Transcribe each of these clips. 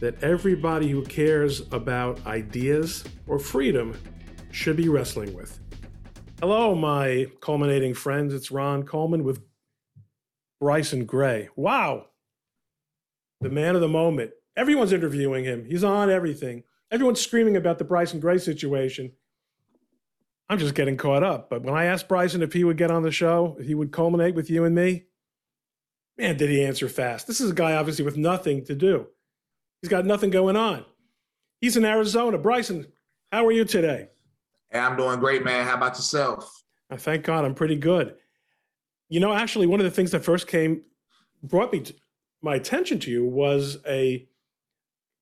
that everybody who cares about ideas or freedom should be wrestling with. Hello, my culminating friends. It's Ron Coleman with Bryson Gray. Wow. The man of the moment. Everyone's interviewing him. He's on everything. Everyone's screaming about the Bryson Gray situation. I'm just getting caught up. But when I asked Bryson if he would get on the show, if he would culminate with you and me, man, did he answer fast. This is a guy obviously with nothing to do. He's got nothing going on. He's in Arizona. Bryson, how are you today? Hey, I'm doing great, man. How about yourself? I thank God I'm pretty good. You know, actually, one of the things that first came, brought me to, my attention to you was a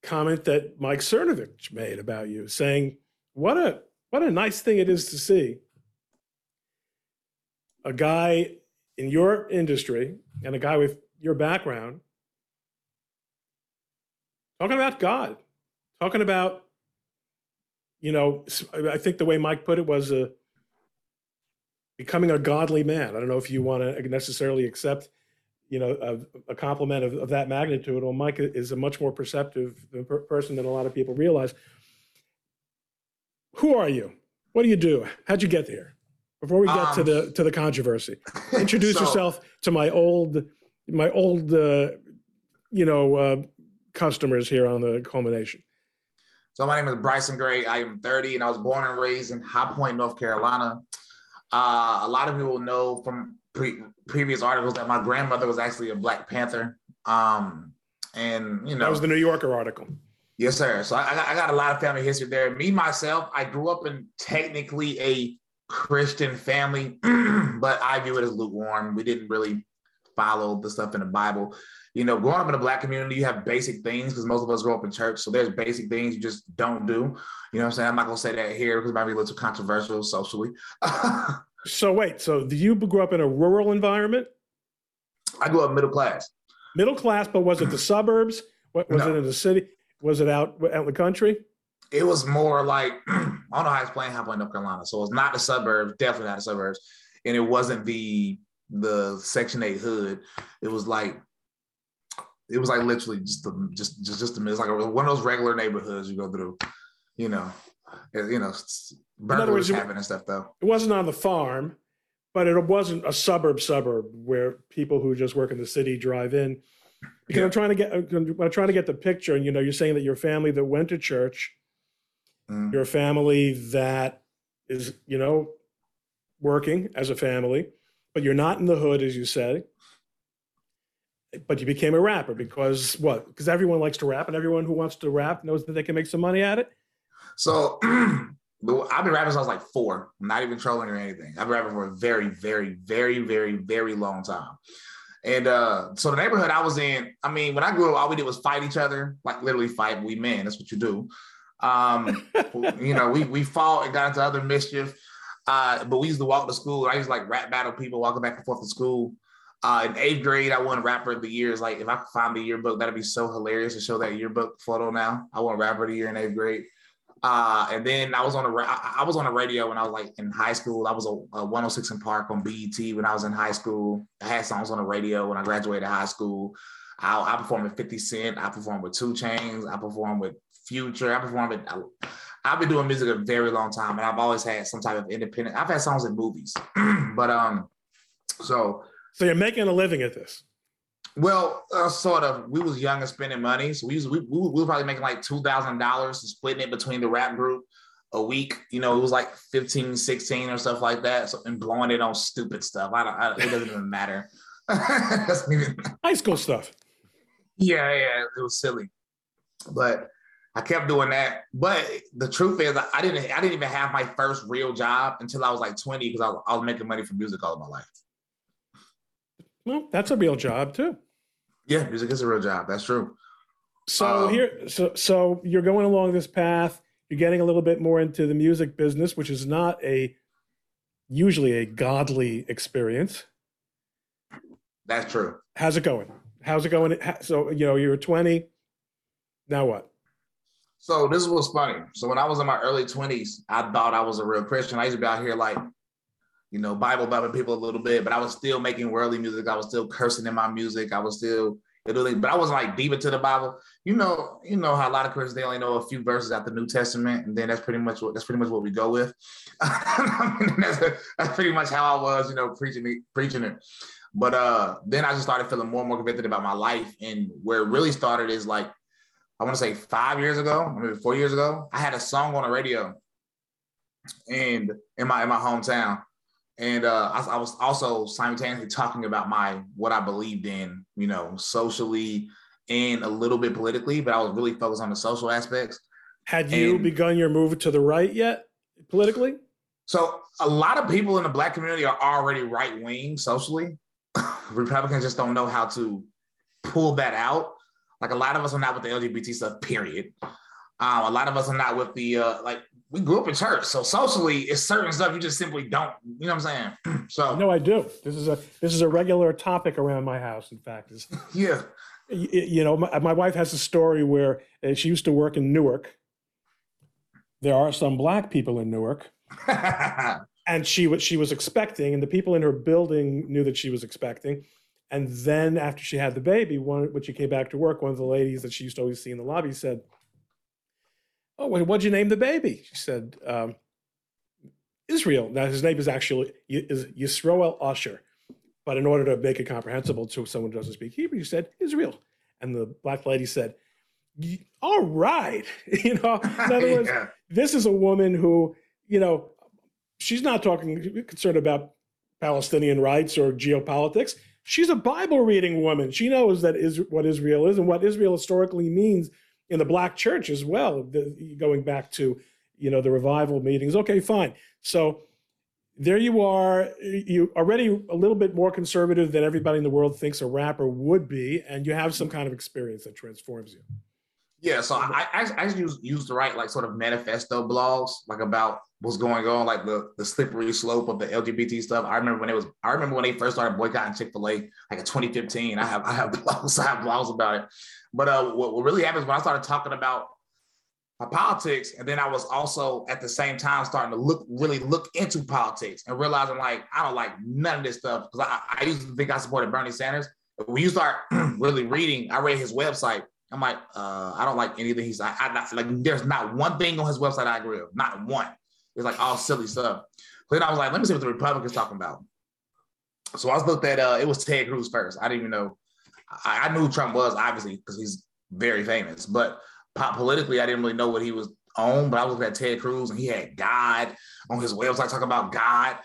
comment that Mike Cernovich made about you, saying, "What a what a nice thing it is to see a guy in your industry and a guy with your background talking about God, talking about, you know, I think the way Mike put it was uh, becoming a godly man. I don't know if you want to necessarily accept, you know, a, a compliment of, of, that magnitude. Well, Mike is a much more perceptive person than a lot of people realize. Who are you? What do you do? How'd you get here? Before we get um, to the to the controversy, introduce so, yourself to my old my old uh, you know uh, customers here on the Coleman Nation? So my name is Bryson Gray. I am 30 and I was born and raised in High Point, North Carolina. Uh, a lot of people know from pre- previous articles that my grandmother was actually a Black Panther. Um, and you know, that was the New Yorker article. Yes, sir. So I, I got a lot of family history there. Me myself, I grew up in technically a Christian family, but I view it as lukewarm. We didn't really follow the stuff in the Bible you know, growing up in a black community, you have basic things because most of us grow up in church. So there's basic things you just don't do. You know what I'm saying? I'm not gonna say that here because it might be a little controversial socially. so wait, so do you grew up in a rural environment? I grew up middle class. Middle class, but was it the suburbs? What was no. it in the city? Was it out out in the country? It was more like I don't know how to explain High Point North Carolina. So it's not the suburbs, definitely not the suburbs, and it wasn't the the Section Eight hood. It was like it was like literally just the just just just a, it's like a, one of those regular neighborhoods you go through, you know, you know, burglars having and stuff though. It wasn't on the farm, but it wasn't a suburb suburb where people who just work in the city drive in. Because yeah. I'm trying to get I'm trying to get the picture, and you know, you're saying that your family that went to church, mm. your family that is you know working as a family, but you're not in the hood, as you say but you became a rapper because what? Because everyone likes to rap, and everyone who wants to rap knows that they can make some money at it. So I've been rapping since I was like four. I'm not even trolling or anything. I've been rapping for a very, very, very, very, very long time. And uh, so the neighborhood I was in, I mean, when I grew up, all we did was fight each other, like literally fight. We men, that's what you do. Um, you know, we we fought and got into other mischief. Uh, but we used to walk to school. I used to like rap battle people walking back and forth to school. Uh, in eighth grade, I won rapper of the year. It's like if I could find the yearbook, that'd be so hilarious to show that yearbook photo now. I won rapper of the year in eighth grade. Uh, and then I was on a I was on a radio when I was like in high school. I was a, a 106 & Park on BET when I was in high school. I had songs on the radio when I graduated high school. I, I performed with 50 Cent. I performed with 2 Chainz. I performed with Future. I performed with. I, I've been doing music a very long time, and I've always had some type of independent. I've had songs in movies, but um, so so you're making a living at this. Well, uh, sort of. We was young and spending money, so we was, we, we, we were probably making like two thousand dollars, and splitting it between the rap group a week. You know, it was like 15, 16 or stuff like that. So and blowing it on stupid stuff. I don't. I, it doesn't even matter. even, High school stuff. Yeah, yeah, it was silly, but I kept doing that. But the truth is, I didn't. I didn't even have my first real job until I was like twenty because I, I was making money from music all of my life. Well, that's a real job too. Yeah, music is a real job. That's true. So um, here, so so you're going along this path. You're getting a little bit more into the music business, which is not a usually a godly experience. That's true. How's it going? How's it going? So you know you're 20. Now what? So this was funny. So when I was in my early 20s, I thought I was a real Christian. I used to be out here like, you know, Bible bumping people a little bit, but I was still making worldly music. I was still cursing in my music. I was still but I wasn't like deep into the Bible. You know, you know how a lot of Christians they only know a few verses out the New Testament, and then that's pretty much what that's pretty much what we go with. I mean, that's, that's pretty much how I was, you know, preaching preaching it. But uh, then I just started feeling more and more convicted about my life, and where it really started is like I want to say five years ago, maybe four years ago, I had a song on the radio, and in my in my hometown, and uh, I, I, was also simultaneously talking about my what I believed in, you know, socially and a little bit politically, but I was really focused on the social aspects. Had you and, begun your move to the right yet politically? So a lot of people in the black community are already right wing socially. Republicans just don't know how to pull that out like a lot of us are not with the LGBT stuff, period. Um, a lot of us are not with the uh, like we grew up in church, so socially it's certain stuff you just simply don't. You know what I'm saying? so no, I do. This is a this is a regular topic around my house. In fact, is yeah. You, you know, my, my wife has a story where uh, she used to work in Newark. There are some black people in Newark. and she what she was expecting, and the people in her building knew that she was expecting. And then after she had the baby, one, when she came back to work, one of the ladies that she used to always see in the lobby said, "Oh, what'd you name the baby?" She said, um, "Israel." Now his name is actually is Yisroel Usher, but in order to make it comprehensible to someone who doesn't speak Hebrew, she said Israel. And the black lady said, "All right," you know. In other words, yeah. this is a woman who, you know, she's not talking concerned about Palestinian rights or geopolitics she's a Bible reading woman. She knows that is what Israel is and what Israel historically means in the black church as well. The, going back to you know the revival meetings. Okay, fine. So there you are. You already a little bit more conservative than everybody in the world thinks a rapper would be, and you have some kind of experience that transforms you. Yeah, so I I, I used used to write like sort of manifesto blogs, like about what's going on, like the the slippery slope of the LGBT stuff. I remember when it was. I remember when they first started boycotting Chick Fil A, like in 2015. I have I have blogs, I have blogs about it. But uh, what, what really happens when I started talking about my politics, and then I was also at the same time starting to look really look into politics and realizing like I don't like none of this stuff because I, I used to think I supported Bernie Sanders. When you start really reading, I read his website I'm like, uh, I don't like anything he's like, I not, like. There's not one thing on his website I agree with. Not one. It's like all silly stuff. But then I was like, let me see what the Republicans talking about. So I was looked at. Uh, it was Ted Cruz first. I didn't even know. I, I knew Trump was obviously because he's very famous, but politically, I didn't really know what he was on. But I looking at Ted Cruz, and he had God on his website talking about God.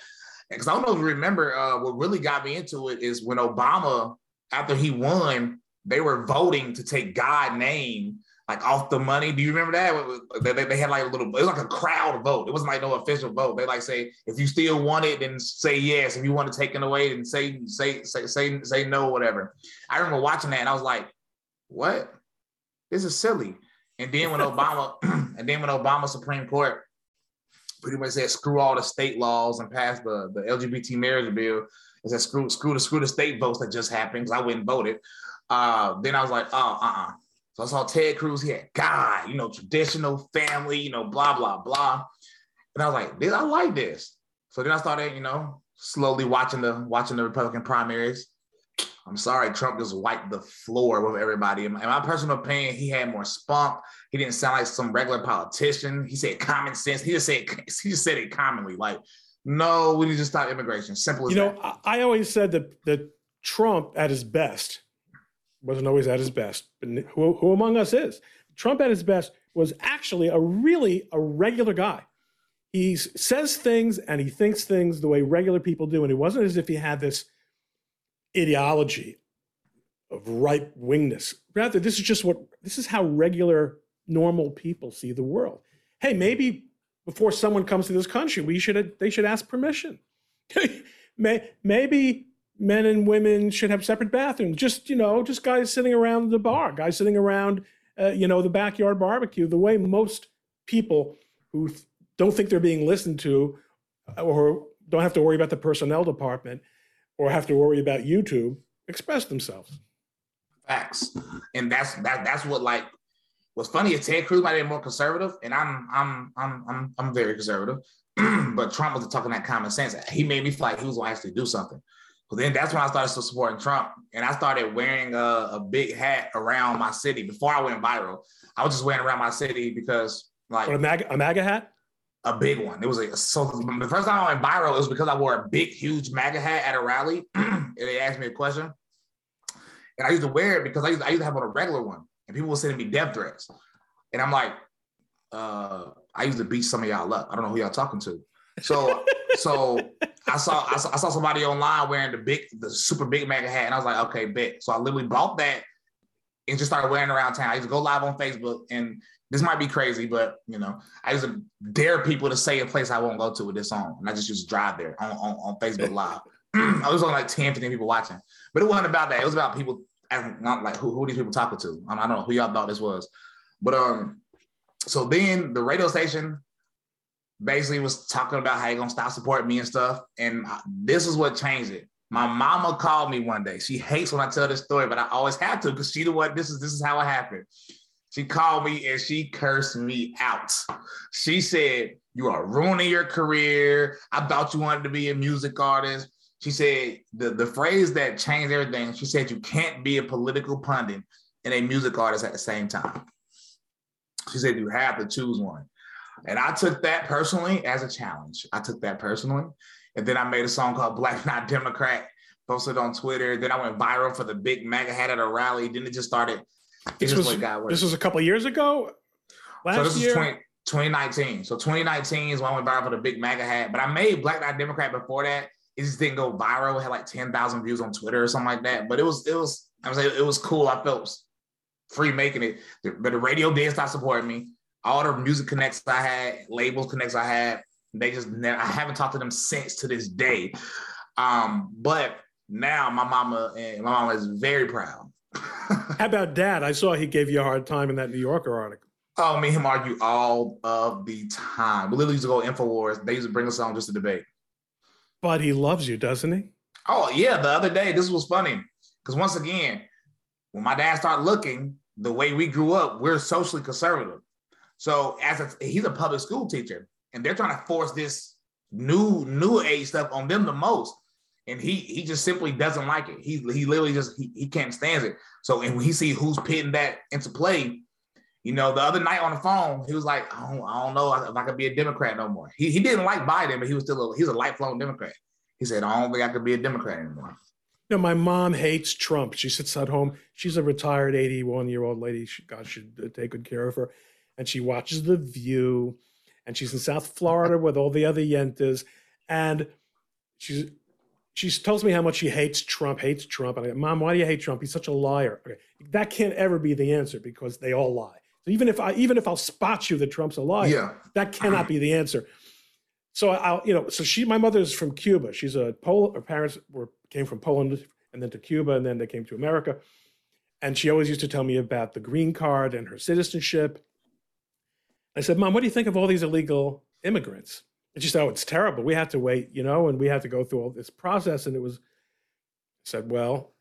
Because I don't know if you remember, uh, what really got me into it is when Obama, after he won, they were voting to take God name like off the money. Do you remember that? They, they had like a little, it was like a crowd vote. It wasn't like no official vote. They like say, if you still want it, then say yes. If you want to take it away, then say, say, say, say, say no, whatever. I remember watching that and I was like, what? This is silly. And then when Obama, and then when Obama Supreme Court pretty much said screw all the state laws and passed the, the LGBT marriage bill, and said screw, screw the screw the state votes that just happened because I went and voted. Uh, then I was like, oh, uh-uh. So I saw Ted Cruz, he had God, you know, traditional family, you know, blah, blah, blah. And I was like, I like this. So then I started, you know, slowly watching the watching the Republican primaries. I'm sorry, Trump just wiped the floor with everybody. In my personal opinion, he had more spunk. He didn't sound like some regular politician. He said common sense. He just said he just said it commonly, like, no, we need to stop immigration. Simple as you that. know, I always said that that Trump at his best wasn't always at his best, but who, who among us is? Trump at his best was actually a really a regular guy. He says things and he thinks things the way regular people do, and it wasn't as if he had this ideology of right wingness. Rather, this is just what this is how regular, normal people see the world. Hey, maybe before someone comes to this country, we should they should ask permission. maybe men and women should have separate bathrooms. Just, you know, just guys sitting around the bar, guys sitting around uh, you know, the backyard barbecue, the way most people who don't think they're being listened to or don't have to worry about the personnel department or have to worry about YouTube express themselves. Facts. And that's that that's what like what's funny is Ted Cruz might be more conservative, and I'm I'm I'm I'm I'm very conservative. but Trump was talking that common sense. He made me feel like he was gonna actually do something. But then that's when I started supporting Trump, and I started wearing a, a big hat around my city. Before I went viral, I was just wearing around my city because like a MAGA, a MAGA hat a big one. It was a so the first time I went viral, it was because I wore a big, huge MAGA hat at a rally, and they asked me a question, and I used to wear it because I used, I used to have on a regular one, and people were sending me death threats, and I'm like, uh, I used to beat some of y'all up. I don't know who y'all talking to. So, so I saw, I saw I saw somebody online wearing the big, the super big MAGA hat, and I was like, okay, bet. So I literally bought that and just started wearing around town. I used to go live on Facebook and this might be crazy, but you know, I used to dare people to say a place I won't go to with this song. And I just used to drive there on, on, on Facebook Live. I was only like 10, 15 people watching. But it wasn't about that. It was about people not like who, who these people talking to. I don't know who y'all thought this was. But um, so then the radio station basically was talking about how you gonna stop supporting me and stuff. And this is what changed it. My mama called me one day. She hates when I tell this story, but I always have to because she the what this is this is how it happened. She called me and she cursed me out. She said, You are ruining your career. I thought you wanted to be a music artist. She said the, the phrase that changed everything. She said, You can't be a political pundit and a music artist at the same time. She said, You have to choose one. And I took that personally as a challenge. I took that personally. And then I made a song called Black Not Democrat, posted on Twitter. Then I went viral for the big MAGA hat at a rally. Then it just started this was, this was a couple years ago. Last so this year? is 20, 2019. So 2019 is when I went viral for the big MAGA hat. But I made Black Not Democrat before that. It just didn't go viral. It had like 10,000 views on Twitter or something like that. But it was, it was, I was like, it was cool. I felt free making it. But the radio did stop supporting me. All the music connects I had, labels connects I had, they just never, I haven't talked to them since to this day. Um, but now my mama and my mama is very proud how about dad? I saw he gave you a hard time in that New Yorker article. Oh, me and him argue all of the time. We literally used to go Infowars. They used to bring us on just to debate. But he loves you, doesn't he? Oh, yeah. The other day, this was funny. Because once again, when my dad started looking, the way we grew up, we're socially conservative. So as a, he's a public school teacher, and they're trying to force this new new age stuff on them the most and he he just simply doesn't like it. He he literally just he, he can't stand it. So and when he see who's pitting that into play, you know, the other night on the phone, he was like, I don't, I don't know if I could be a Democrat no more. He, he didn't like Biden, but he was still a, he's a lifelong Democrat. He said, I don't think I could be a Democrat anymore. You know, my mom hates Trump. She sits at home. She's a retired 81 year old lady. She, God should take good care of her. And she watches The View. And she's in South Florida with all the other Yentas. And she's she tells me how much she hates Trump, hates Trump. And I go, Mom, why do you hate Trump? He's such a liar. Okay. That can't ever be the answer because they all lie. So even if I even if I'll spot you that Trump's a liar, yeah. that cannot be the answer. So I'll, you know, so she, my mother is from Cuba. She's a Pol. Her parents were came from Poland and then to Cuba, and then they came to America. And she always used to tell me about the green card and her citizenship. I said, Mom, what do you think of all these illegal immigrants? And she said, "Oh, it's terrible. We had to wait, you know, and we had to go through all this process." And it was I said, "Well,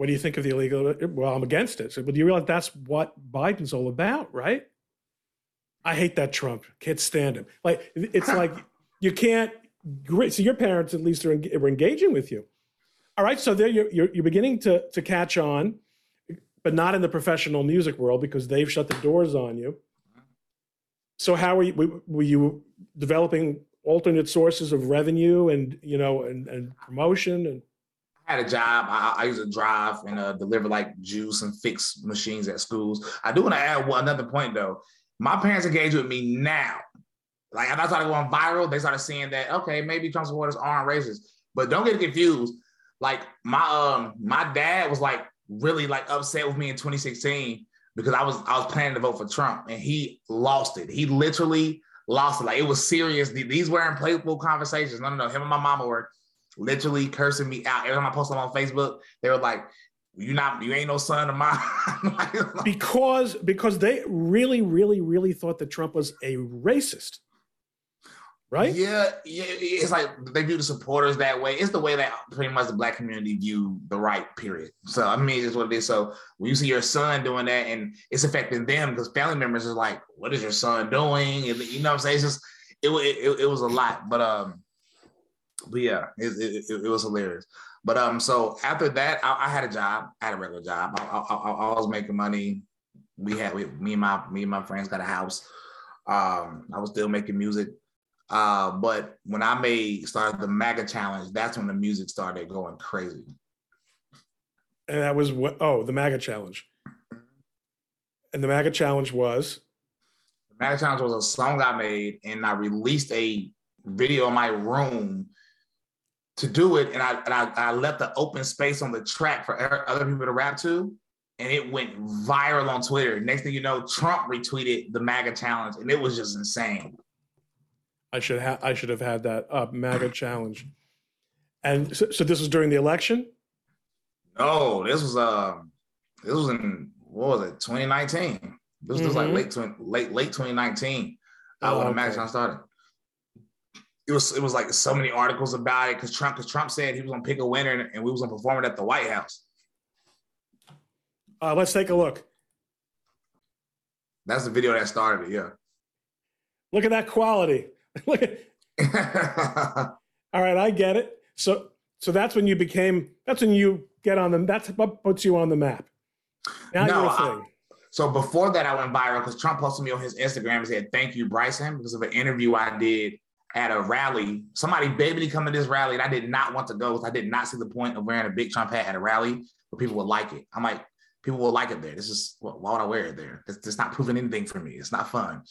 what do you think of the illegal? Well, I'm against it." Said, "But do you realize that's what Biden's all about, right?" I hate that Trump. Can't stand him. Like it's like you can't. Great. So your parents at least are, are engaging with you. All right. So there you're, you're you're beginning to to catch on, but not in the professional music world because they've shut the doors on you. So how were you, were you developing alternate sources of revenue and you know and, and promotion and had a job. I, I used to drive and uh, deliver like juice and fix machines at schools. I do want to add one another point though. My parents engage with me now. Like I started going viral, they started seeing that okay, maybe Trump supporters aren't racist. But don't get confused. Like my um my dad was like really like upset with me in 2016 because I was I was planning to vote for Trump and he lost it. He literally lost it. Like it was serious. These weren't playful conversations. No, no, no. Him and my mama were literally cursing me out. Every time I posted on Facebook, they were like, You not you ain't no son of mine. because because they really, really, really thought that Trump was a racist. Right? Yeah, yeah. It's like they view the supporters that way. It's the way that pretty much the black community view the right, period. So I mean, it's what it is. So when you see your son doing that and it's affecting them because family members are like, what is your son doing? And you know what I'm saying? It's just it, it, it was a lot. But um, but yeah, it, it, it, was hilarious. But um, so after that, I, I, had a job. I had a regular job. I, I, I was making money. We had we, me and my me and my friends got a house. Um, I was still making music. Uh, but when I made started the MAGA challenge, that's when the music started going crazy. And that was what? Oh, the MAGA challenge. And the MAGA challenge was. The MAGA challenge was a song I made, and I released a video in my room to do it, and I and I, I left the open space on the track for other people to rap to, and it went viral on Twitter. Next thing you know, Trump retweeted the MAGA challenge, and it was just insane. I should have I should have had that up MAGA challenge, and so, so, this was during the election. No, this was uh, this was in what was it, 2019? This was, mm-hmm. like late late late 2019 uh, oh, when the MAGA challenge started it was it was like so many articles about it because Trump because Trump said he was gonna pick a winner and, and we was gonna perform it at the White House. Uh, let's take a look. That's the video that started it. Yeah. Look at that quality. look at. All right, I get it. So so that's when you became. That's when you get on the. That's what puts you on the map. Now no, you're a thing. I, so before that, I went viral because Trump posted me on his Instagram and said, "Thank you, Bryson," because of an interview I did at a rally. Somebody begged me to come to this rally, and I did not want to go I did not see the point of wearing a big Trump hat at a rally where people would like it. I'm like, people will like it there. This is why would I wear it there? It's, it's not proving anything for me. It's not fun.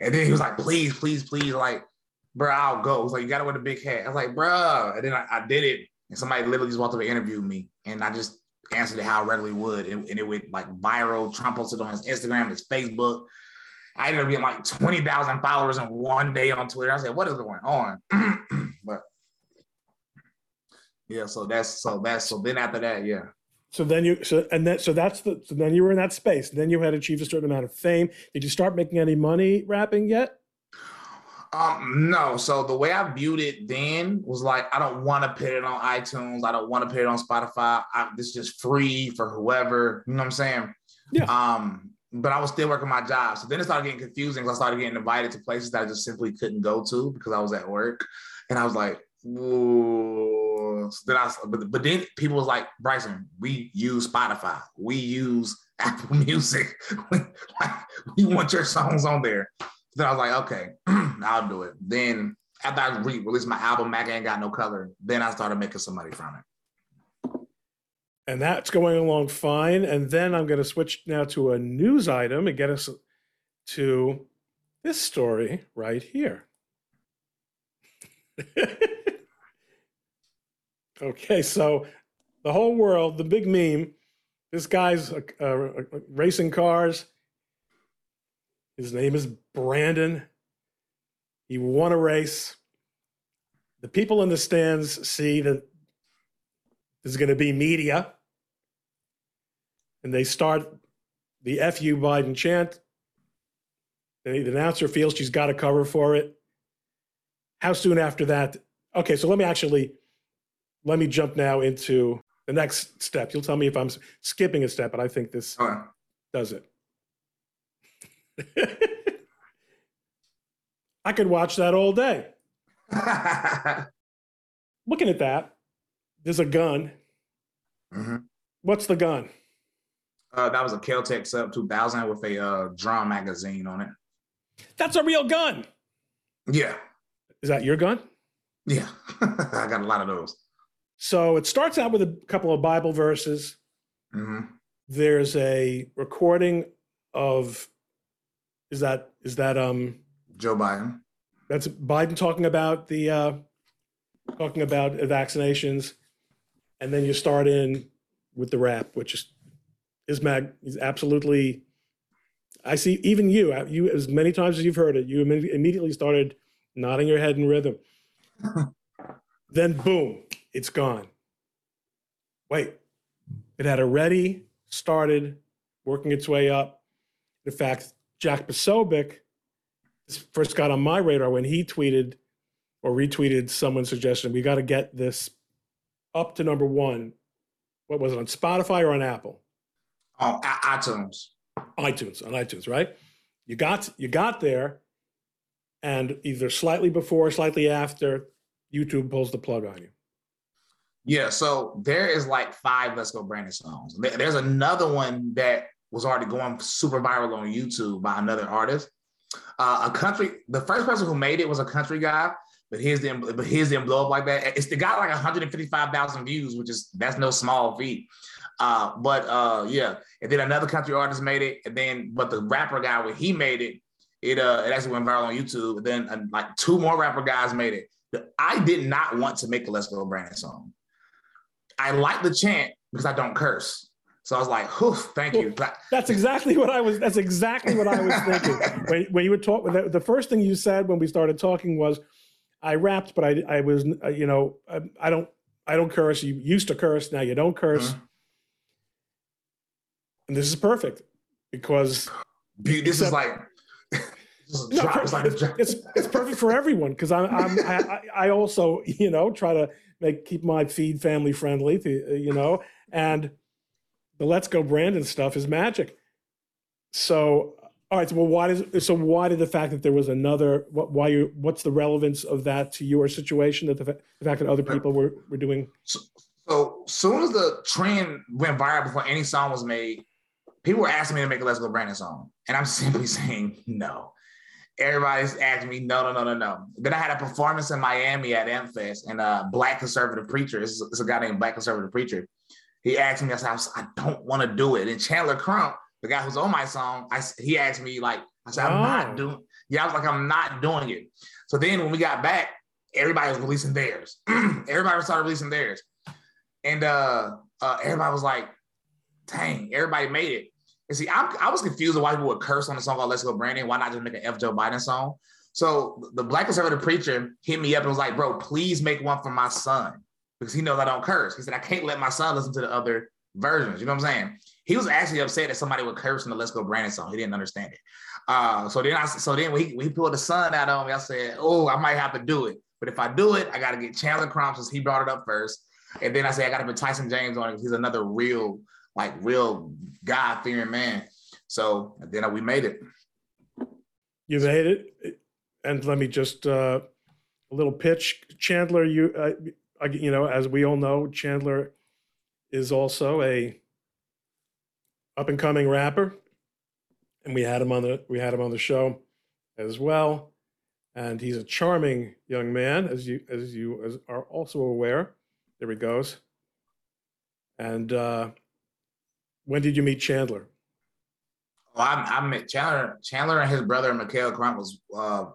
And then he was like, please, please, please, like, bro, I'll go. It's like you gotta wear the big hat. I was like, bro. And then I, I did it, and somebody literally just walked up and interviewed me, and I just answered it how I readily would, and, and it went like viral. Trump posted on his Instagram, his Facebook. I ended up being like 20,000 followers in one day on Twitter. I said, what is going on? but yeah, so that's so that's so then after that, yeah. So then you so and then so that's the so then you were in that space. Then you had achieved a certain amount of fame. Did you start making any money rapping yet? Um, no. So the way I viewed it then was like, I don't want to put it on iTunes. I don't want to put it on Spotify. I, this is just free for whoever. You know what I'm saying? Yeah. Um, but I was still working my job. So then it started getting confusing because I started getting invited to places that I just simply couldn't go to because I was at work. And I was like, Whoa. So then I, but, but then people was like, Bryson, we use Spotify, we use Apple Music, we, like, we want your songs on there. So then I was like, okay, I'll do it. Then after I re- released my album, Mac Ain't Got No Color, then I started making some money from it and that's going along fine. And then I'm going to switch now to a news item and get us to this story right here. okay, so the whole world, the big meme, this guy's uh, uh, racing cars. His name is Brandon. He won a race. The people in the stands see that there's going to be media. And they start the FU Biden chant. The announcer feels she's got a cover for it. How soon after that? Okay, so let me actually let me jump now into the next step. You'll tell me if I'm skipping a step, but I think this okay. does it. I could watch that all day. Looking at that, there's a gun. Mm-hmm. What's the gun? Uh, that was a Kel-Tec Sub 2000 with a uh, drum magazine on it. That's a real gun. Yeah. Is that your gun? Yeah. I got a lot of those. So it starts out with a couple of Bible verses. Mm-hmm. There's a recording of is that is that um Joe Biden? That's Biden talking about the uh talking about vaccinations and then you start in with the rap, which is is mag is absolutely. I see even you, uh, you as many times as you've heard it, you immediately started nodding your head in rhythm. then boom, it's gone. Wait, It had already started working its way up. In fact, Jack Posobiec first got on my radar when he tweeted or retweeted someone's suggestion. We got to get this up to number one. What was it on Spotify or on Apple? On iTunes. iTunes on iTunes, right? You got you got there, and either slightly before, or slightly after, YouTube pulls the plug on you. Yeah, so there is like five Let's Go Brandon songs. There's another one that was already going super viral on YouTube by another artist. Uh, a country, the first person who made it was a country guy, but his didn't, but his didn't blow up like that. It's the got like 155,000 views, which is that's no small feat. Uh, but uh, yeah, and then another country artist made it, and then but the rapper guy when he made it, it uh it actually went viral on YouTube. And then uh, like two more rapper guys made it. I did not want to make a Let's Go Brandon song. I like the chant because I don't curse. So I was like, thank you. That's exactly what I was. That's exactly what I was thinking. when, when you were talking, the, the first thing you said when we started talking was, I rapped, but I, I was, uh, you know, I, I, don't, I don't curse. You used to curse. Now you don't curse. Mm-hmm. And this is perfect because this is like, no, it's, it's, it's, perfect for everyone because I'm, I'm I, I also you know try to make keep my feed family friendly to, you know and the Let's Go Brandon stuff is magic. So, all right. So, well, why does so why did the fact that there was another what why you what's the relevance of that to your situation that the, the fact that other people were were doing? So, so soon as the trend went viral before any song was made, people were asking me to make a Let's Go Brandon song, and I'm simply saying no. Everybody's asking me, no, no, no, no, no. Then I had a performance in Miami at AmFest, and a black conservative preacher, it's, it's a guy named Black Conservative Preacher, he asked me, I said, I don't want to do it. And Chandler Crump, the guy who's on my song, I he asked me like, I said, I'm oh. not doing. Yeah, I was like, I'm not doing it. So then when we got back, everybody was releasing theirs. everybody started releasing theirs, and uh, uh, everybody was like, dang, everybody made it. And see, I'm, i was confused why people would curse on the song called "Let's Go Brandon." Why not just make an F Joe Biden song? So the Black conservative preacher hit me up and was like, "Bro, please make one for my son." because he knows I don't curse. He said, I can't let my son listen to the other versions. You know what I'm saying? He was actually upset that somebody would curse in the Let's Go Brandon song. He didn't understand it. Uh, so then I so then when he, when he pulled the sun out on me, I said, Oh, I might have to do it. But if I do it, I gotta get Chandler Crump since he brought it up first. And then I say I gotta put Tyson James on it he's another real, like real God fearing man. So then we made it. You made it. And let me just uh, a little pitch. Chandler, you uh, you know, as we all know, Chandler is also a up and coming rapper, and we had him on the we had him on the show as well. And he's a charming young man, as you as you as are also aware. There he goes. And uh, when did you meet Chandler? Well, I, I met Chandler. Chandler and his brother Mikael Crump was uh,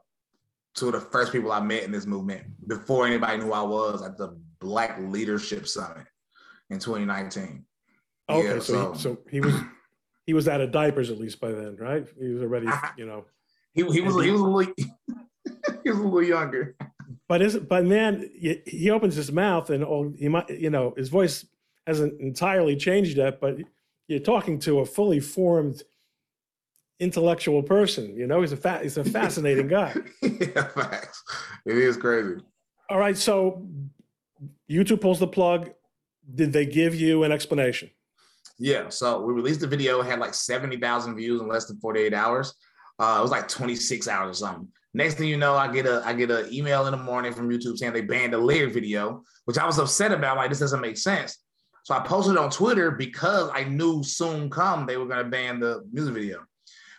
two of the first people I met in this movement before anybody knew I was at the Black Leadership Summit in 2019. Okay, yeah, so so he, so he was he was out of diapers at least by then, right? He was already, you know. he, he was he was a little he was a little younger. But is but man, he opens his mouth and all he might you know his voice hasn't entirely changed yet, but you're talking to a fully formed intellectual person. You know, he's a fa- he's a fascinating guy. yeah, facts. It is crazy. All right, so YouTube pulls the plug. Did they give you an explanation? Yeah. So we released the video, had like 70,000 views in less than 48 hours. Uh, it was like 26 hours or something. Next thing you know, I get a I get an email in the morning from YouTube saying they banned the lyric video, which I was upset about. Like this doesn't make sense. So I posted on Twitter because I knew soon come they were gonna ban the music video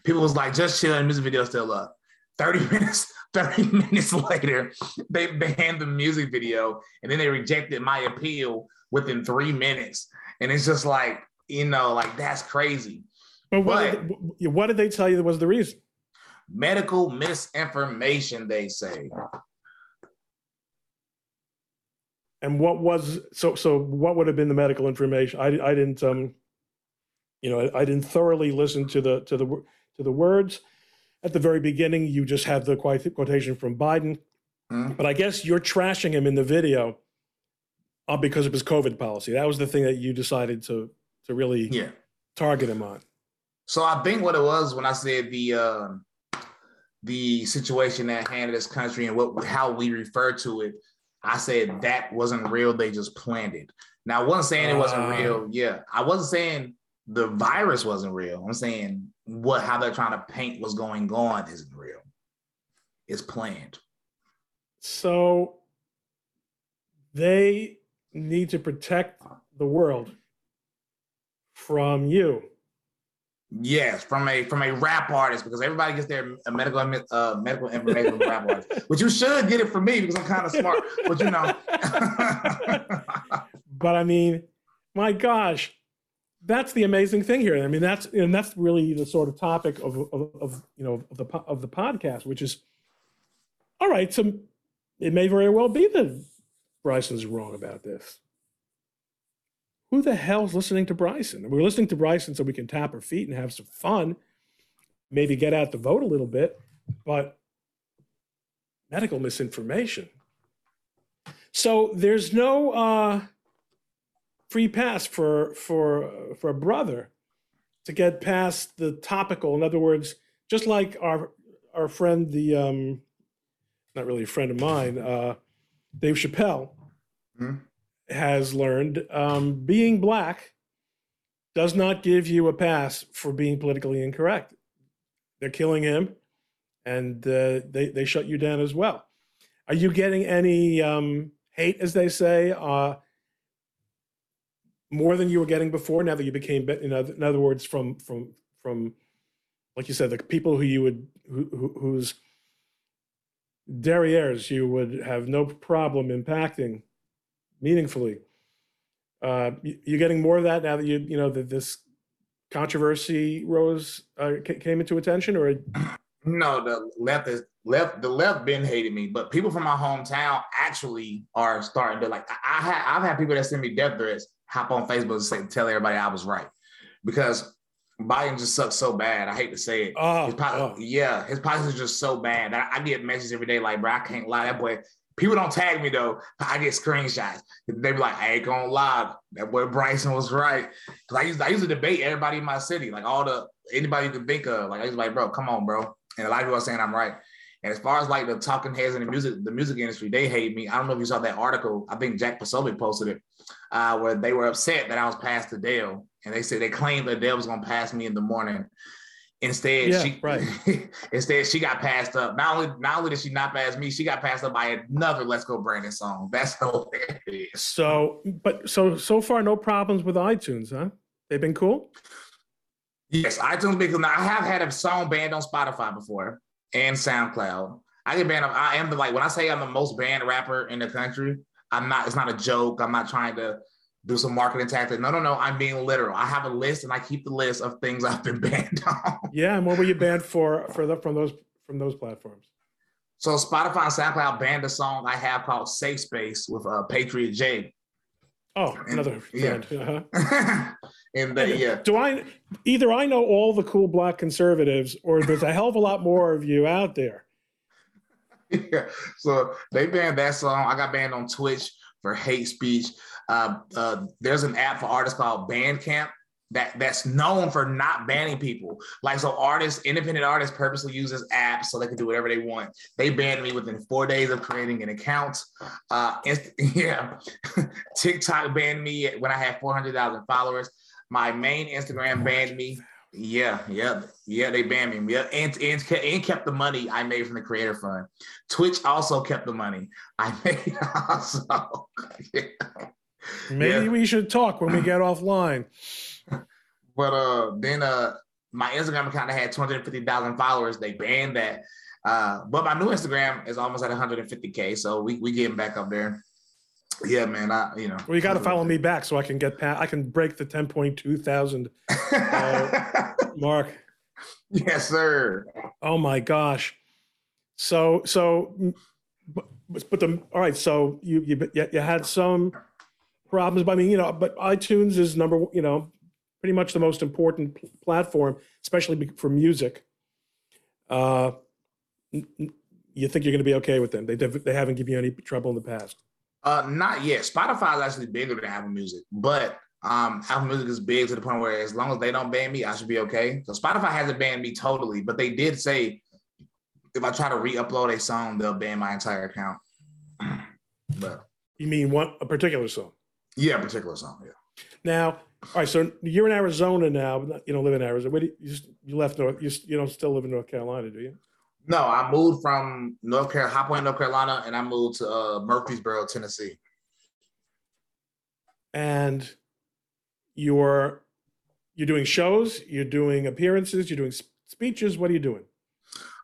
people was like, just chill, music video still up. 30 minutes, 30 minutes later, they banned the music video and then they rejected my appeal within three minutes. And it's just like, you know, like that's crazy. But what, but, did, what did they tell you was the reason? Medical misinformation, they say. And what was so so what would have been the medical information? I I didn't um you know I, I didn't thoroughly listen to the to the to the words. At the very beginning, you just have the quote quotation from Biden. Mm-hmm. But I guess you're trashing him in the video uh, because of his COVID policy. That was the thing that you decided to to really Yeah. target him on. So I think what it was when I said the uh, the situation at hand in this country and what how we refer to it, I said that wasn't real. They just planned it. Now I wasn't saying it wasn't Ah. real. Yeah, I wasn't saying the virus wasn't real. I'm saying what how they're trying to paint what's going on isn't real. It's planned. So they need to protect the world from you. Yes, from a from a rap artist because everybody gets their medical uh, medical information from rap artists. But you should get it from me because I'm kind of smart. But you know, but I mean, my gosh, that's the amazing thing here. I mean, that's and that's really the sort of topic of of, of you know of the of the podcast, which is all right. So it may very well be that Bryson's wrong about this. Who the hell's listening to Bryson? We're listening to Bryson so we can tap our feet and have some fun, maybe get out the vote a little bit, but medical misinformation. So there's no uh, free pass for for for a brother to get past the topical. In other words, just like our our friend, the um, not really a friend of mine, uh, Dave Chappelle, Mhm. Has learned, um, being black does not give you a pass for being politically incorrect. They're killing him, and uh, they they shut you down as well. Are you getting any um, hate, as they say, uh, more than you were getting before? Now that you became, in other, in other words, from from from, like you said, the people who you would who, who, whose derrieres you would have no problem impacting meaningfully. Uh, you, you're getting more of that now that you you know that this controversy rose uh, came into attention, or no, the left is left. The left been hating me, but people from my hometown actually are starting to like. I, I had I've had people that send me death threats, hop on Facebook and say tell everybody I was right because Biden just sucks so bad. I hate to say it. oh, His oh. Yeah, his policies just so bad I, I get messages every day like, bro, I can't lie. That boy, people don't tag me though. I get screenshots. They be like, I ain't gonna lie. That boy Bryson was right. Cause I used, I used to debate everybody in my city, like all the anybody you can think of. Like I was like, bro, come on, bro. And a lot of people are saying I'm right. And as far as like the talking heads in the music, the music industry, they hate me. I don't know if you saw that article. I think Jack Posobiec posted it, uh, where they were upset that I was passed past Adele, and they said they claimed that Adele was gonna pass me in the morning. Instead, Yeah, she right. instead she got passed up. Not only not only did she not pass me, she got passed up by another Let's Go Brandon song. That's hilarious. So, but so so far, no problems with iTunes, huh? They've been cool. Yes, iTunes because now I have had a song banned on Spotify before and SoundCloud. I get banned. I am the like when I say I'm the most banned rapper in the country. I'm not. It's not a joke. I'm not trying to do some marketing tactic. No, no, no. I'm being literal. I have a list and I keep the list of things I've been banned on. Yeah, and what were you banned for for the, from those from those platforms? So Spotify and SoundCloud banned a song I have called "Safe Space" with uh, Patriot J. Oh, another Yeah. Uh-huh. and the, yeah, Do I either I know all the cool black conservatives, or there's a hell of a lot more of you out there? yeah. So they banned that song. I got banned on Twitch for hate speech. Uh, uh, there's an app for artists called Bandcamp that that's known for not banning people. Like so, artists, independent artists, purposely use this app so they can do whatever they want. They banned me within four days of creating an account. Uh, inst- yeah, TikTok banned me when I had four hundred thousand followers. My main Instagram banned me. Yeah, yeah, yeah. They banned me. Yeah, and and and kept the money I made from the Creator Fund. Twitch also kept the money I made. Also, yeah. Maybe Yeah. we should talk when we get offline. but uh, then uh, my Instagram account had two hundred fifty thousand followers. They banned that. Uh, but my new Instagram is almost at one hundred and fifty k. So we we getting back up there. Yeah, man. I you know. Well, you got to follow me back so I can get past. I can break the ten point two thousand mark. yes, sir. Oh my gosh. So so, but, but the all right. So you you you you had some problems. But I mean, you know, but iTunes is number you know, pretty much the most important pl- platform, especially for music. Uh, you think you're going to be okay with them? They they haven't given you any trouble in the past. Uh, not yet. Spotify is actually bigger than Apple Music, but Um, Apple Music is big to the point where as long as they don't ban me, I should be okay. So Spotify hasn't banned me totally, but they did say if I try to re-upload a song, they'll ban my entire account. but you mean one a particular song? Yeah, a particular song. Yeah. Now, all right. So you're in Arizona now. But you don't live in Arizona. Where do you, you, just, you left North. You, you don't still live in North Carolina, do you? No, I moved from North Carolina, High Point, North Carolina, and I moved to uh, Murfreesboro, Tennessee. And you're you're doing shows, you're doing appearances, you're doing speeches. What are you doing?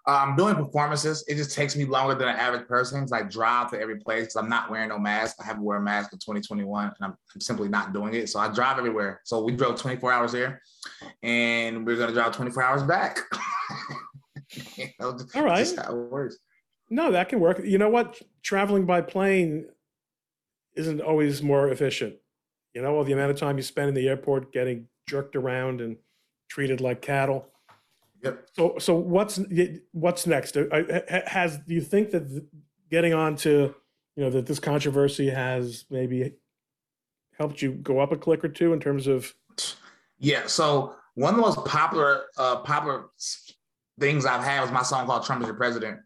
I'm doing performances. It just takes me longer than an average person because I drive to every place because I'm not wearing no mask. I haven't worn a mask in 2021 and I'm, I'm, simply not doing it. So I drive everywhere. So we drove 24 hours here and we're going to drive 24 hours back. you know, All right. how it works. No, that can work. You know what? Traveling by plane isn't always more efficient. You know, the amount of time you spend in the airport getting jerked around and treated like cattle Yep. So, so what's what's next? Has do you think that getting on to you know that this controversy has maybe helped you go up a click or two in terms of? Yeah. So one of the most popular uh, popular things I've had was my song called "Trump is Your President,"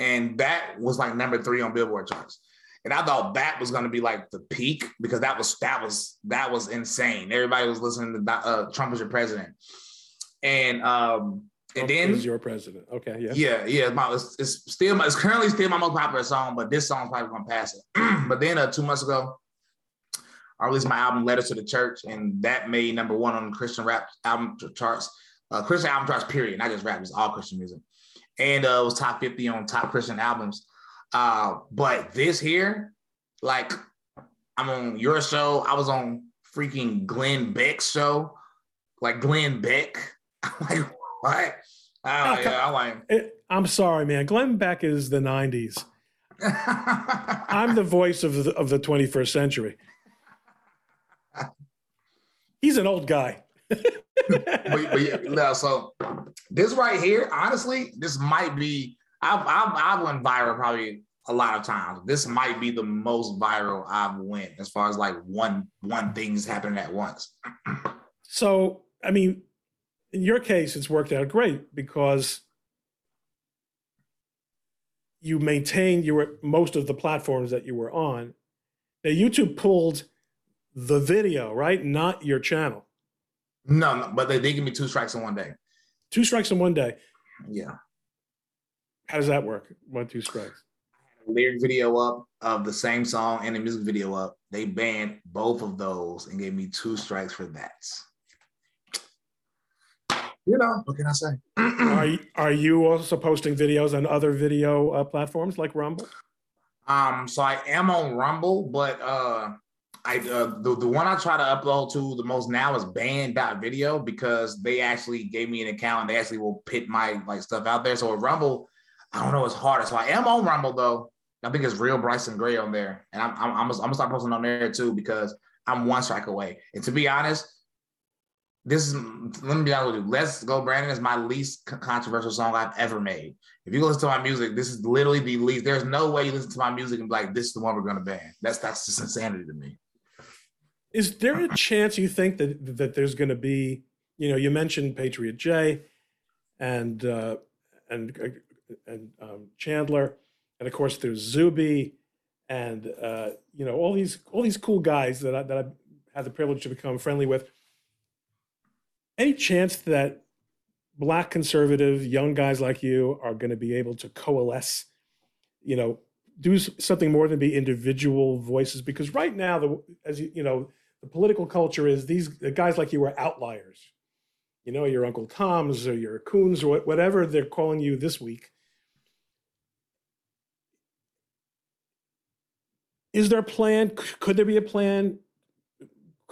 and that was like number three on Billboard charts. And I thought that was going to be like the peak because that was that was that was insane. Everybody was listening to uh, "Trump is Your President," and um, and then is your president. Okay, yeah, yeah, yeah. My, it's, it's still my, it's currently still my most popular song, but this song's probably gonna pass it. but then uh, two months ago, I released my album "Letters to the Church," and that made number one on the Christian rap album charts, uh, Christian album charts. Period. Not just rap; it's all Christian music, and uh, it was top fifty on top Christian albums. Uh, but this here, like, I'm on your show. I was on freaking Glenn Beck's show, like Glenn Beck. like what? Oh, yeah, I like. It, I'm sorry, man. Glenn Beck is the '90s. I'm the voice of the, of the 21st century. He's an old guy. but, but yeah, so this right here, honestly, this might be. I've, I've I've went viral probably a lot of times. This might be the most viral I've went as far as like one one thing's happening at once. so I mean, in your case, it's worked out great because you maintained your most of the platforms that you were on. Now YouTube pulled the video, right? Not your channel. No, no but they did give me two strikes in one day. Two strikes in one day. Yeah. How does that work? One, two strikes. lyric video up of the same song and the music video up. They banned both of those and gave me two strikes for that you know, what can I say? are, you, are you also posting videos on other video uh, platforms like Rumble? Um, so I am on Rumble, but uh, I uh, the, the one I try to upload to the most now is banned.video because they actually gave me an account and they actually will pit my like stuff out there. So with Rumble, I don't know, it's harder. So I am on Rumble though. I think it's real Bryson Gray on there, and I'm I'm, I'm, gonna, I'm gonna start posting on there too because I'm one strike away. And to be honest, this is let me be honest with you. Let's Go Brandon is my least controversial song I've ever made. If you listen to my music, this is literally the least. There's no way you listen to my music and be like, this is the one we're gonna ban. That's that's just insanity to me. Is there a chance you think that that there's gonna be, you know, you mentioned Patriot J and uh and uh, and um, Chandler, and of course there's Zuby and uh, you know, all these all these cool guys that I that I've had the privilege to become friendly with any chance that black conservative young guys like you are going to be able to coalesce you know do something more than be individual voices? Because right now the as you you know the political culture is these the guys like you are outliers. You know your uncle toms or your coons or whatever they're calling you this week. Is there a plan? Could there be a plan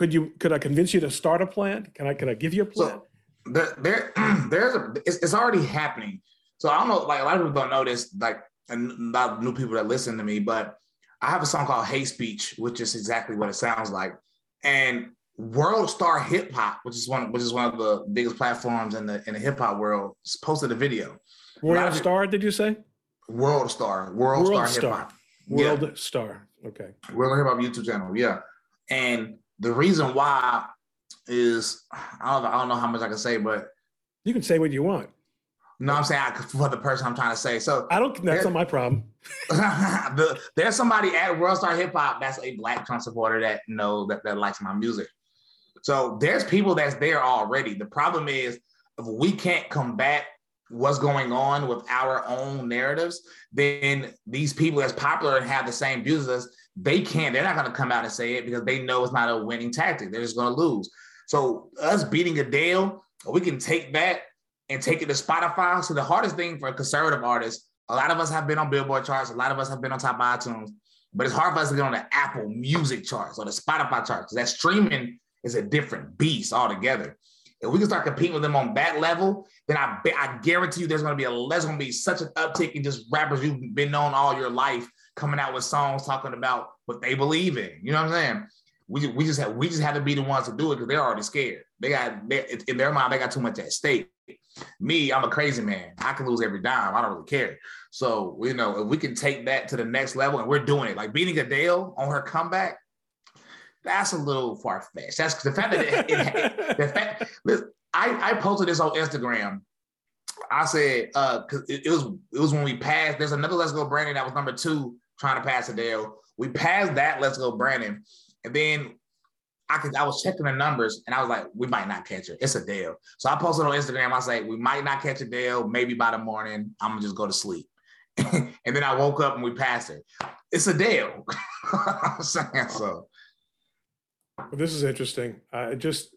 could you? Could I convince you to start a plan? Can I? Can I give you a plan? So there, there there's a. It's, it's already happening. So I don't know. Like a lot of people don't know this. Like and a lot of new people that listen to me, but I have a song called "Hate Speech," which is exactly what it sounds like. And World Star Hip Hop, which is one, which is one of the biggest platforms in the in the hip hop world, posted a video. World Star, did you say? World Star, World, World Star, Hip Hop, World yeah. Star. Okay. World Hip Hop YouTube channel, yeah. And the reason why is I don't, I don't know how much I can say, but you can say what you want. No, I'm saying I, for the person I'm trying to say. So I don't. That's not my problem. the, there's somebody at World Star Hip Hop that's a Black Trump supporter that know that, that likes my music. So there's people that's there already. The problem is if we can't combat what's going on with our own narratives, then these people that's popular and have the same views as us, they can't, they're not going to come out and say it because they know it's not a winning tactic. They're just going to lose. So us beating Adele, we can take that and take it to Spotify. So the hardest thing for a conservative artist, a lot of us have been on Billboard charts, a lot of us have been on top of iTunes, but it's hard for us to get on the Apple Music charts or the Spotify charts. That streaming is a different beast altogether. If we can start competing with them on that level, then I I guarantee you there's going to be a there's going to be such an uptick in just rappers you've been known all your life coming out with songs talking about what they believe in. You know what I'm saying? We, we just have we just have to be the ones to do it because they're already scared. They got they, in their mind they got too much at stake. Me, I'm a crazy man. I can lose every dime. I don't really care. So you know if we can take that to the next level and we're doing it, like beating Adele on her comeback, that's a little far fetched. That's the fact that it, it, the fact. Listen, I I posted this on Instagram. I said uh because it, it, was it was when we passed. There's another Let's Go Brandon that was number two trying to pass Adele. We passed that Let's Go Brandon, and then I could I was checking the numbers and I was like, we might not catch it. It's Adele. So I posted on Instagram. I say we might not catch Adele. Maybe by the morning, I'm gonna just go to sleep. and then I woke up and we passed it. It's Adele. I'm saying so. This is interesting. I just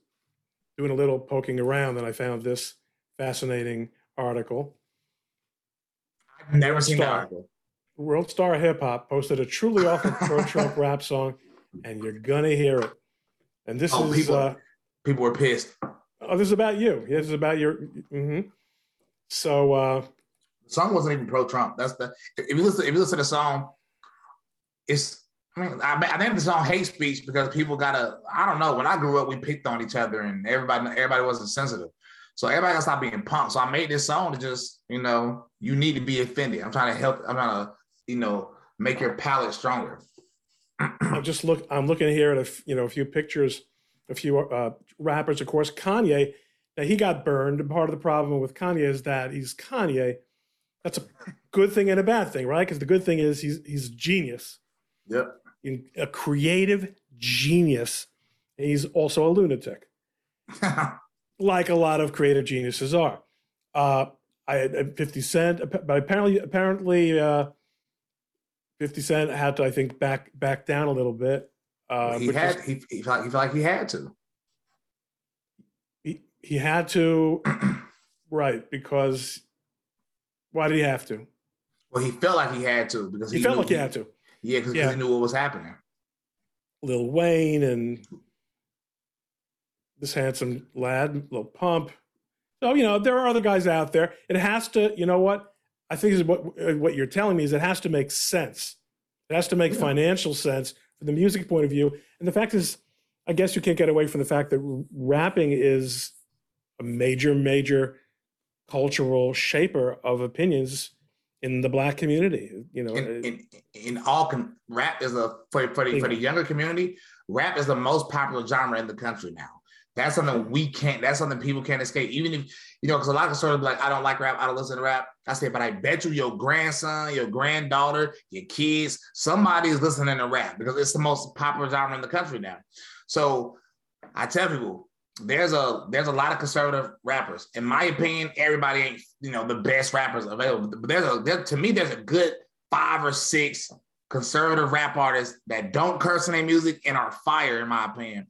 doing a little poking around, and I found this fascinating article. I've never seen that article. World Star Hip Hop posted a truly awful pro-Trump rap song, and you're gonna hear it. And this oh, is people, uh, people were pissed. Oh, this is about you. This is about your. Mm-hmm. So uh, the song wasn't even pro-Trump. That's the if you listen if you listen to the song, it's I mean, I, I think it's on hate speech because people gotta. I don't know. When I grew up, we picked on each other, and everybody everybody wasn't sensitive. So everybody gotta stop being punk. So I made this song to just, you know, you need to be offended. I'm trying to help. I'm trying to, you know, make your palate stronger. I'm just look. I'm looking here at a, you know, a few pictures, a few uh, rappers. Of course, Kanye. Now he got burned. And part of the problem with Kanye is that he's Kanye. That's a good thing and a bad thing, right? Because the good thing is he's he's genius. Yep a creative genius. He's also a lunatic, like a lot of creative geniuses are. Uh, I had 50 Cent, but apparently, apparently, uh, 50 Cent had to, I think, back back down a little bit. Uh, he had he, he felt, he felt like he had to. He he had to, right? Because why did he have to? Well, he felt like he had to because he, he felt like he had to. Yeah, because yeah. he knew what was happening. Lil Wayne and this handsome lad, Lil Pump. So you know there are other guys out there. It has to, you know what? I think is what uh, what you're telling me is it has to make sense. It has to make yeah. financial sense from the music point of view. And the fact is, I guess you can't get away from the fact that rapping is a major, major cultural shaper of opinions in the black community. You know, in, in, in all com- rap is a for for the, for the younger community. Rap is the most popular genre in the country now. That's something we can't. That's something people can't escape. Even if you know, because a lot of sort of like, I don't like rap. I don't listen to rap. I say, but I bet you your grandson, your granddaughter, your kids, somebody is listening to rap because it's the most popular genre in the country now. So I tell people, there's a there's a lot of conservative rappers. In my opinion, everybody ain't you know the best rappers available. But there's a there, to me there's a good five or six conservative rap artists that don't curse in their music and are fire in my opinion.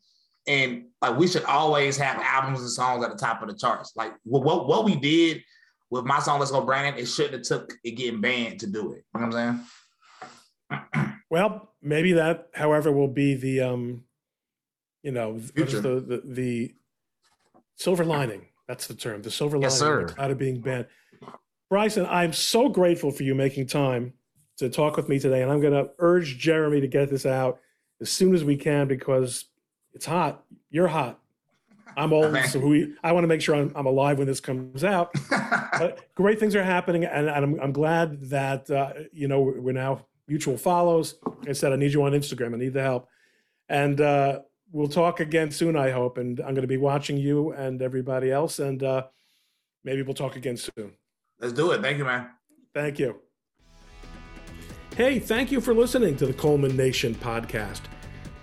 And like we should always have albums and songs at the top of the charts. Like what what, what we did with my song Let's Go Brandon, it shouldn't have took it getting banned to do it. You know what I'm saying? well, maybe that, however, will be the um you know, the, the, the silver lining. That's the term. The silver lining yes, out of being banned. Bryson, I'm so grateful for you making time to talk with me today, and I'm going to urge Jeremy to get this out as soon as we can because it's hot. You're hot. I'm old, so we, I want to make sure I'm, I'm alive when this comes out. great things are happening, and, and I'm, I'm glad that uh, you know we're now mutual follows. Like I said I need you on Instagram. I need the help, and uh, we'll talk again soon, I hope. And I'm going to be watching you and everybody else. And uh, maybe we'll talk again soon. Let's do it. Thank you, man. Thank you. Hey, thank you for listening to the Coleman Nation podcast.